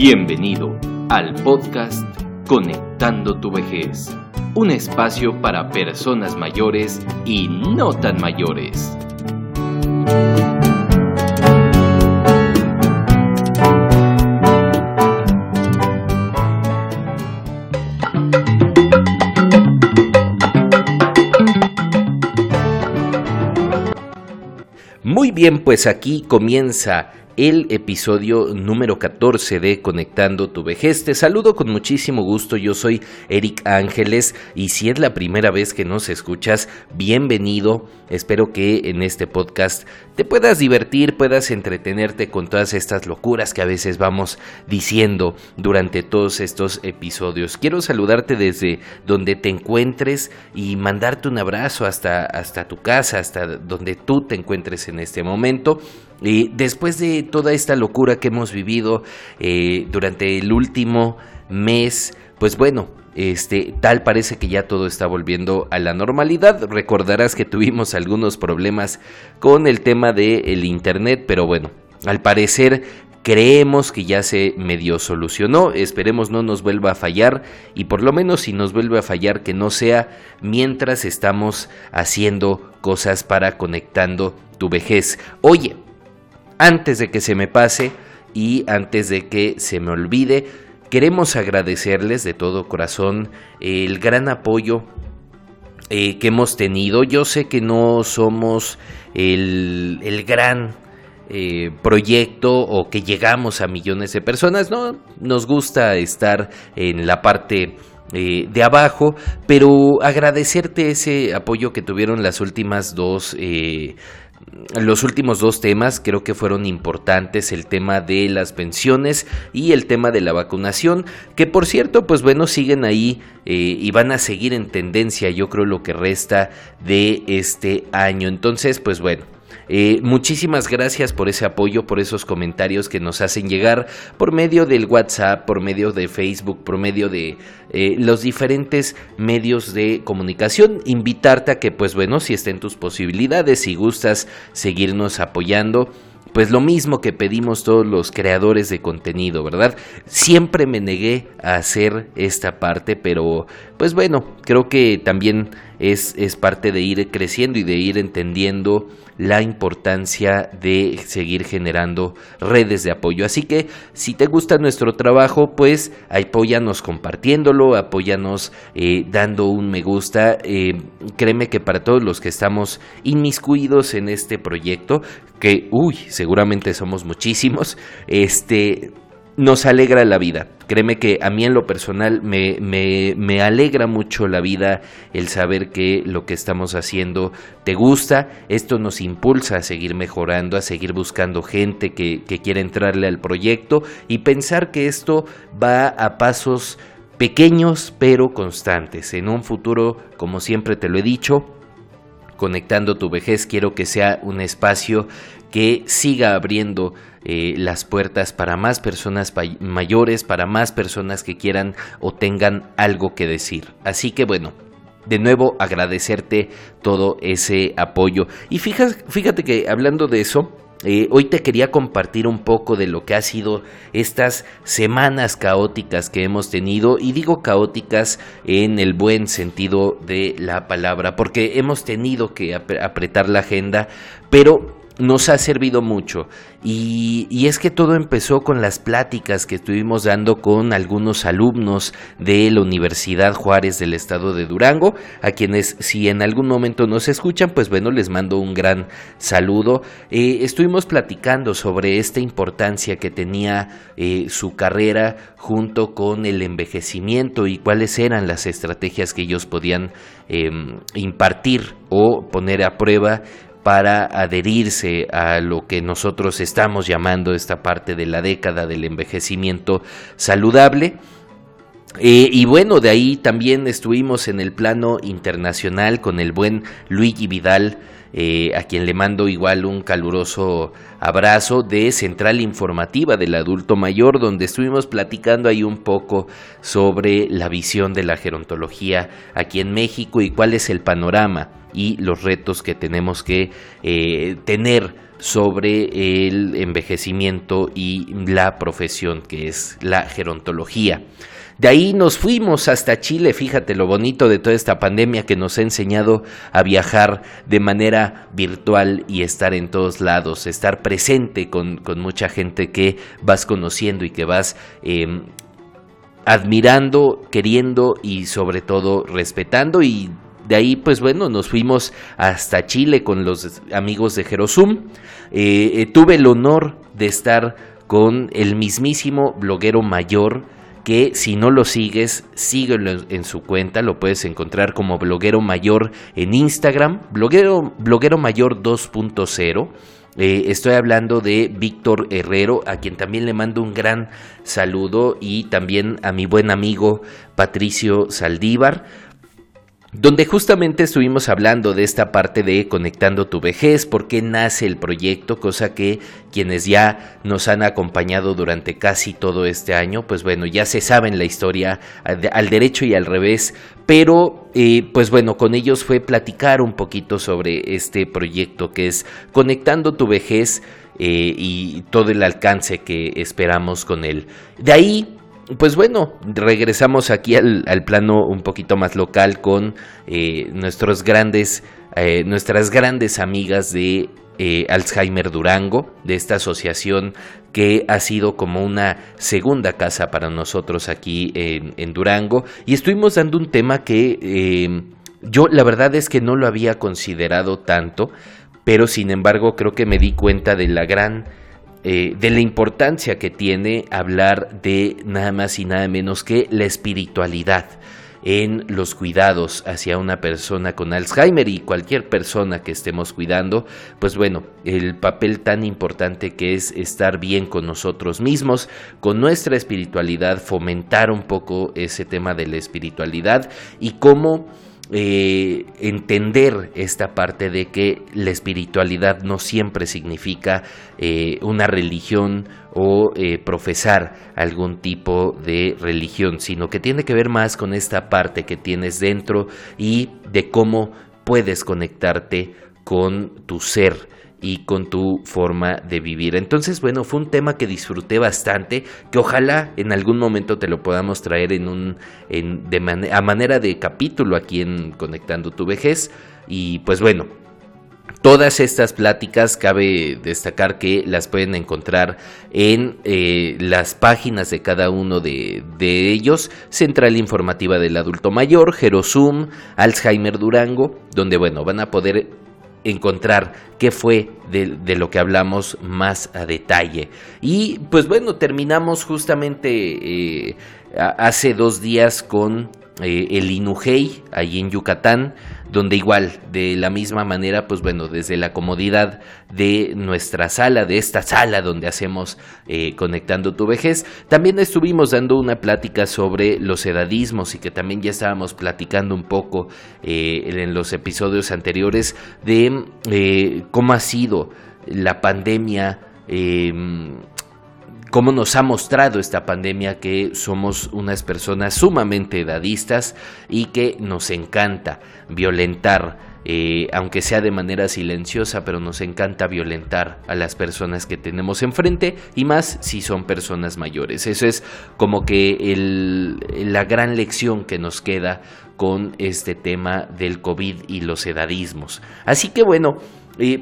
Bienvenido al podcast Conectando tu vejez, un espacio para personas mayores y no tan mayores. Muy bien, pues aquí comienza el episodio número 14 de Conectando tu vejez. Te saludo con muchísimo gusto, yo soy Eric Ángeles y si es la primera vez que nos escuchas, bienvenido. Espero que en este podcast te puedas divertir, puedas entretenerte con todas estas locuras que a veces vamos diciendo durante todos estos episodios. Quiero saludarte desde donde te encuentres y mandarte un abrazo hasta, hasta tu casa, hasta donde tú te encuentres en este momento. Y después de toda esta locura que hemos vivido eh, durante el último mes, pues bueno, este, tal parece que ya todo está volviendo a la normalidad. Recordarás que tuvimos algunos problemas con el tema del internet, pero bueno, al parecer creemos que ya se medio solucionó. Esperemos no nos vuelva a fallar y por lo menos si nos vuelve a fallar que no sea mientras estamos haciendo cosas para conectando tu vejez. Oye, antes de que se me pase y antes de que se me olvide, queremos agradecerles de todo corazón el gran apoyo eh, que hemos tenido. Yo sé que no somos el, gran eh, proyecto o que llegamos a millones de personas, no, nos gusta estar en la parte eh, de abajo, pero agradecerte ese apoyo que tuvieron las últimas dos los últimos dos temas creo que fueron importantes, el tema de las pensiones y el tema de la vacunación, que por cierto, pues bueno, siguen ahí eh, y van a seguir en tendencia, yo creo lo que resta de este año. Entonces, pues bueno, eh, muchísimas gracias por ese apoyo, por esos comentarios que nos hacen llegar por medio del WhatsApp, por medio de Facebook, por medio de eh, los diferentes medios de comunicación. Invitarte a que, pues bueno, si estén tus posibilidades, si gustas seguirnos apoyando, pues lo mismo que pedimos todos los creadores de contenido, ¿verdad? Siempre me negué a hacer esta parte, pero pues bueno, creo que también es, es parte de ir creciendo y de ir entendiendo la importancia de seguir generando redes de apoyo. Así que si te gusta nuestro trabajo, pues apóyanos compartiéndolo, apóyanos eh, dando un me gusta. Eh, créeme que para todos los que estamos inmiscuidos en este proyecto, que, uy, seguramente somos muchísimos, este nos alegra la vida. Créeme que a mí en lo personal me, me, me, alegra mucho la vida el saber que lo que estamos haciendo te gusta. Esto nos impulsa a seguir mejorando, a seguir buscando gente que, que quiera entrarle al proyecto y pensar que esto va a pasos pequeños pero constantes. En un futuro, como siempre te lo he dicho, conectando tu vejez, quiero que sea un espacio que siga abriendo eh, las puertas para más personas mayores, para más personas que quieran o tengan algo que decir. Así que bueno, de nuevo agradecerte todo ese apoyo. Y fíjate, fíjate que hablando de eso, eh, hoy te quería compartir un poco de lo que ha sido estas semanas caóticas que hemos tenido y digo caóticas en el buen sentido de la palabra porque hemos tenido que apretar la agenda pero nos ha servido mucho. Y, es que todo empezó con las pláticas que estuvimos dando con algunos alumnos de la Universidad Juárez del estado de Durango, a quienes si en algún momento nos escuchan, pues bueno, les mando un gran saludo. Eh, estuvimos platicando sobre esta importancia que tenía eh, su carrera junto con el envejecimiento y cuáles eran las estrategias que ellos podían em, impartir o poner a prueba para adherirse a lo que nosotros estamos llamando esta parte de la década del envejecimiento saludable. Eh, y bueno, de ahí también estuvimos en el plano internacional con el buen Luigi Vidal, eh, a quien le mando igual un caluroso abrazo de Central Informativa del Adulto Mayor, donde estuvimos platicando ahí un poco sobre la visión de la gerontología aquí en México y cuál es el panorama y los retos que tenemos que eh, tener sobre el envejecimiento y la profesión que es la gerontología. De ahí nos fuimos hasta Chile, fíjate lo bonito de toda esta pandemia que nos ha enseñado a viajar de manera virtual y estar en todos lados, estar presente con, mucha gente que vas conociendo y que vas em, admirando, queriendo y sobre todo respetando y de ahí, pues bueno, nos fuimos hasta Chile con los amigos de Jerosum. Eh, eh, tuve el honor de estar con el mismísimo bloguero mayor que si no lo sigues, síguelo en su cuenta, lo puedes encontrar como bloguero mayor en Instagram, bloguero, bloguero mayor 2.0. Eh, estoy hablando de Víctor Herrero, a quien también le mando un gran saludo y también a mi buen amigo Patricio Saldívar donde justamente estuvimos hablando de esta parte de conectando tu vejez, por qué nace el proyecto, cosa que quienes ya nos han acompañado durante casi todo este año, pues bueno, ya se saben la historia al derecho y al revés, pero eh, pues bueno, con ellos fue platicar un poquito sobre este proyecto que es conectando tu vejez eh, y todo el alcance que esperamos con él. De ahí pues bueno, regresamos aquí al, plano un poquito más local con eh, nuestros grandes, eh, nuestras grandes amigas de eh, Alzheimer Durango, de esta asociación que ha sido como una segunda casa para nosotros aquí en, en Durango. Y estuvimos dando un tema que yo la verdad es que no lo había considerado tanto, pero sin embargo creo que me di cuenta de la gran eh, de la importancia que tiene hablar de nada más y nada menos que la espiritualidad en los cuidados hacia una persona con Alzheimer y cualquier persona que estemos cuidando, pues bueno, el papel tan importante que es estar bien con nosotros mismos, con nuestra espiritualidad, fomentar un poco ese tema de la espiritualidad y cómo eh, entender esta parte de que la espiritualidad no siempre significa eh, una religión o eh, profesar algún tipo de religión, sino que tiene que ver más con esta parte que tienes dentro y de cómo puedes conectarte con tu ser y con tu forma de vivir. Entonces, bueno, fue un tema que disfruté bastante, que ojalá en algún momento te lo podamos traer en un en, de a manera de capítulo aquí en Conectando tu vejez y pues bueno, Todas estas pláticas cabe destacar que las pueden encontrar en eh, las páginas de cada uno de, de, ellos, Central Informativa del Adulto Mayor, Jerosum, Alzheimer Durango, donde bueno, van a poder encontrar qué fue de, lo que hablamos más a detalle. Y pues bueno, terminamos justamente eh, hace dos días con eh, el Inujei, ahí en Yucatán, donde igual, de la misma manera, pues bueno, desde la comodidad de nuestra sala, de esta sala donde hacemos eh, Conectando tu vejez, también estuvimos dando una plática sobre los edadismos y que también ya estábamos platicando un poco eh, en los episodios anteriores de cómo ha sido la pandemia cómo nos ha mostrado esta pandemia que somos unas personas sumamente edadistas y que nos encanta violentar, eh, aunque sea de manera silenciosa, pero nos encanta violentar a las personas que tenemos enfrente y más si son personas mayores. Eso es como que la gran lección que nos queda con este tema del COVID y los edadismos. Así que bueno,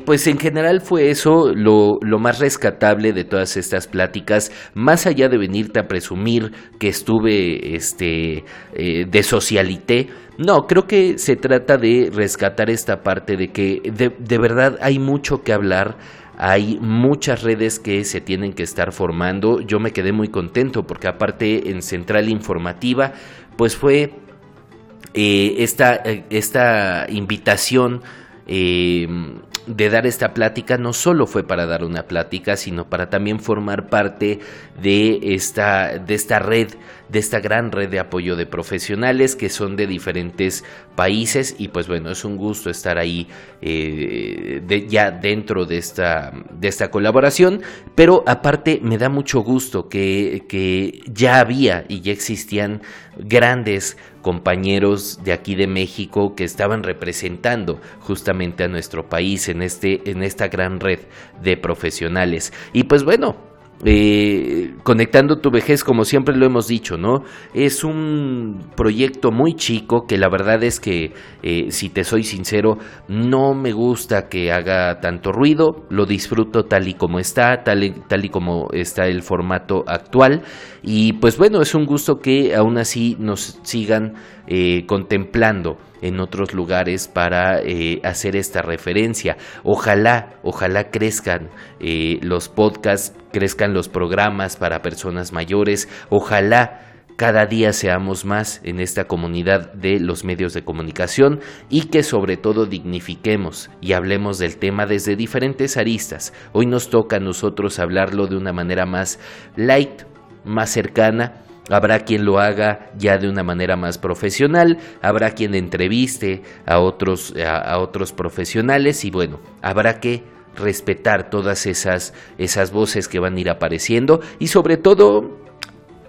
pues en general fue eso lo, más rescatable de todas estas pláticas, más allá de venirte a presumir que estuve este, eh, de socialité. No, creo que se trata de rescatar esta parte de que de, de verdad hay mucho que hablar, hay muchas redes que se tienen que estar formando. Yo me quedé muy contento porque aparte en Central Informativa, pues fue eh, esta, eh, esta invitación eh, de dar esta plática no solo fue para dar una plática, sino para también formar parte de esta, de esta red de esta gran red de apoyo de profesionales que son de diferentes países y pues bueno, es un gusto estar ahí eh, ya dentro de esta, de esta colaboración, pero aparte me da mucho gusto que, que ya había y ya existían grandes compañeros de aquí de México que estaban representando justamente a nuestro país en, este, en esta gran red de profesionales. Y pues bueno, eh, conectando tu vejez, como siempre lo hemos dicho, ¿no? Es un proyecto muy chico que la verdad es que, eh, si te soy sincero, no me gusta que haga tanto ruido, lo disfruto tal y como está, tal y, tal y como está el formato actual. Y pues bueno, es un gusto que aún así nos sigan eh, contemplando en otros lugares para eh, hacer esta referencia. Ojalá, ojalá crezcan eh, los podcasts, crezcan los programas para personas mayores, ojalá cada día seamos más en esta comunidad de los medios de comunicación y que sobre todo dignifiquemos y hablemos del tema desde diferentes aristas. Hoy nos toca a nosotros hablarlo de una manera más light, más cercana, Habrá quien lo haga ya de una manera más profesional, habrá quien entreviste a otros, a, otros profesionales y bueno, habrá que respetar todas esas, esas voces que van a ir apareciendo y sobre todo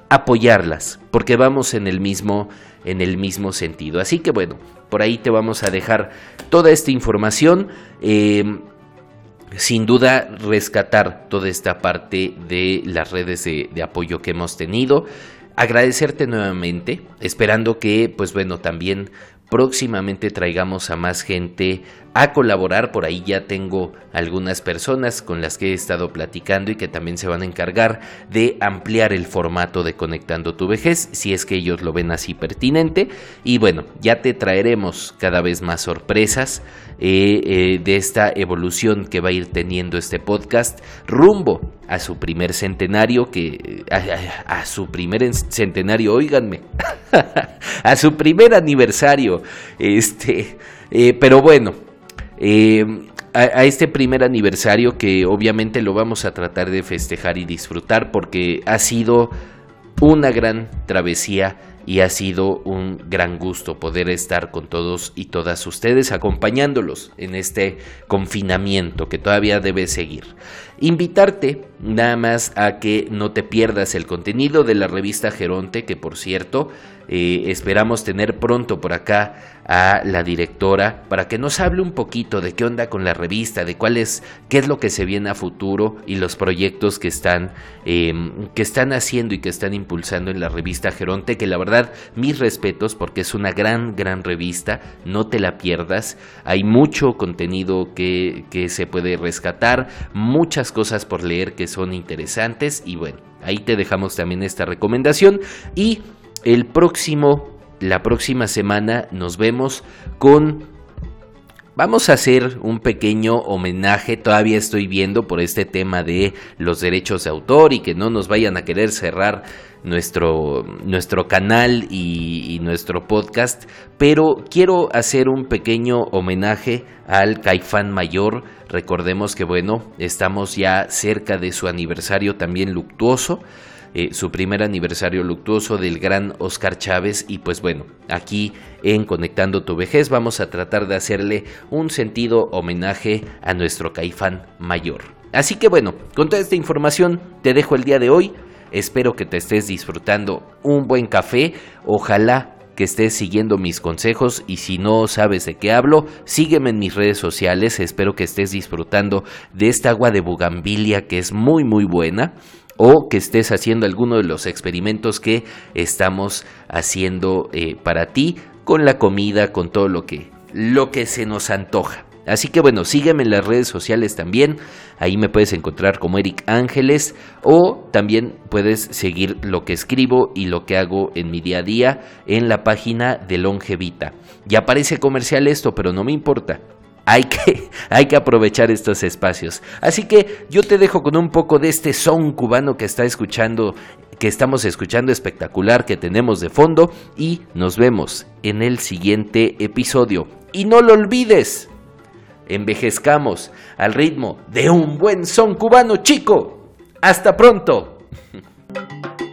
apoyarlas, porque vamos en el mismo en el mismo sentido. Así que bueno, por ahí te vamos a dejar toda esta información. Em, sin duda rescatar toda esta parte de las redes de, de apoyo que hemos tenido agradecerte nuevamente, esperando que, pues bueno, también próximamente traigamos a más gente a colaborar. Por ahí ya tengo algunas personas con las que he estado platicando y que también se van a encargar de ampliar el formato de Conectando tu vejez, si es que ellos lo ven así pertinente. Y bueno, ya te traeremos cada vez más sorpresas eh, eh, de esta evolución que va a ir teniendo este podcast rumbo a su primer centenario, que a, su primer centenario, oíganme, a su primer aniversario, este, eh, pero bueno, a, este primer aniversario que obviamente lo vamos a tratar de festejar y disfrutar porque ha sido una gran travesía y ha sido un gran gusto poder estar con todos y todas ustedes acompañándolos en este confinamiento que todavía debe seguir. Invitarte nada más a que no te pierdas el contenido de la revista Geronte, que por cierto eh, esperamos tener pronto por acá a la directora para que nos hable un poquito de qué onda con la revista, de cuál es, qué es lo que se viene a futuro y los proyectos que están, em, que están haciendo y que están impulsando en la revista Geronte, que la verdad, mis respetos porque es una gran, gran revista, no te la pierdas, hay mucho contenido que, que se puede rescatar, cosas por leer que son interesantes. Y bueno, ahí te dejamos también esta recomendación. Y el próximo, la próxima semana nos vemos con Vamos a hacer un pequeño homenaje, todavía estoy viendo por este tema de los derechos de autor y que no nos vayan a querer cerrar nuestro, nuestro canal y, y, nuestro podcast, pero quiero hacer un pequeño homenaje al Caifán Mayor. Recordemos que bueno, estamos ya cerca de su aniversario también luctuoso. Eh, su primer aniversario luctuoso del gran Oscar Chávez y pues bueno, aquí en Conectando tu vejez vamos a tratar de hacerle un sentido homenaje a nuestro caifán mayor. Así que bueno, con toda esta información te dejo el día de hoy. Espero que te estés disfrutando un buen café. Ojalá que estés siguiendo mis consejos y si no sabes de qué hablo, sígueme en mis redes sociales. Espero que estés disfrutando de esta agua de bugambilia que es muy muy buena o que estés haciendo alguno de los experimentos que estamos haciendo eh, para ti con la comida, con todo lo que, lo que se nos antoja. Así que bueno, sígueme en las redes sociales también. Ahí me puedes encontrar como Eric Ángeles o también puedes seguir lo que escribo y lo que hago en mi día a día en la página de Longevita. Ya parece comercial esto, pero no me importa hay que, hay que aprovechar estos espacios. Así que yo te dejo con un poco de este son cubano que está escuchando, que estamos escuchando espectacular que tenemos de fondo y nos vemos en el siguiente episodio. Y no lo olvides, envejezcamos al ritmo de un buen son cubano chico. Hasta pronto.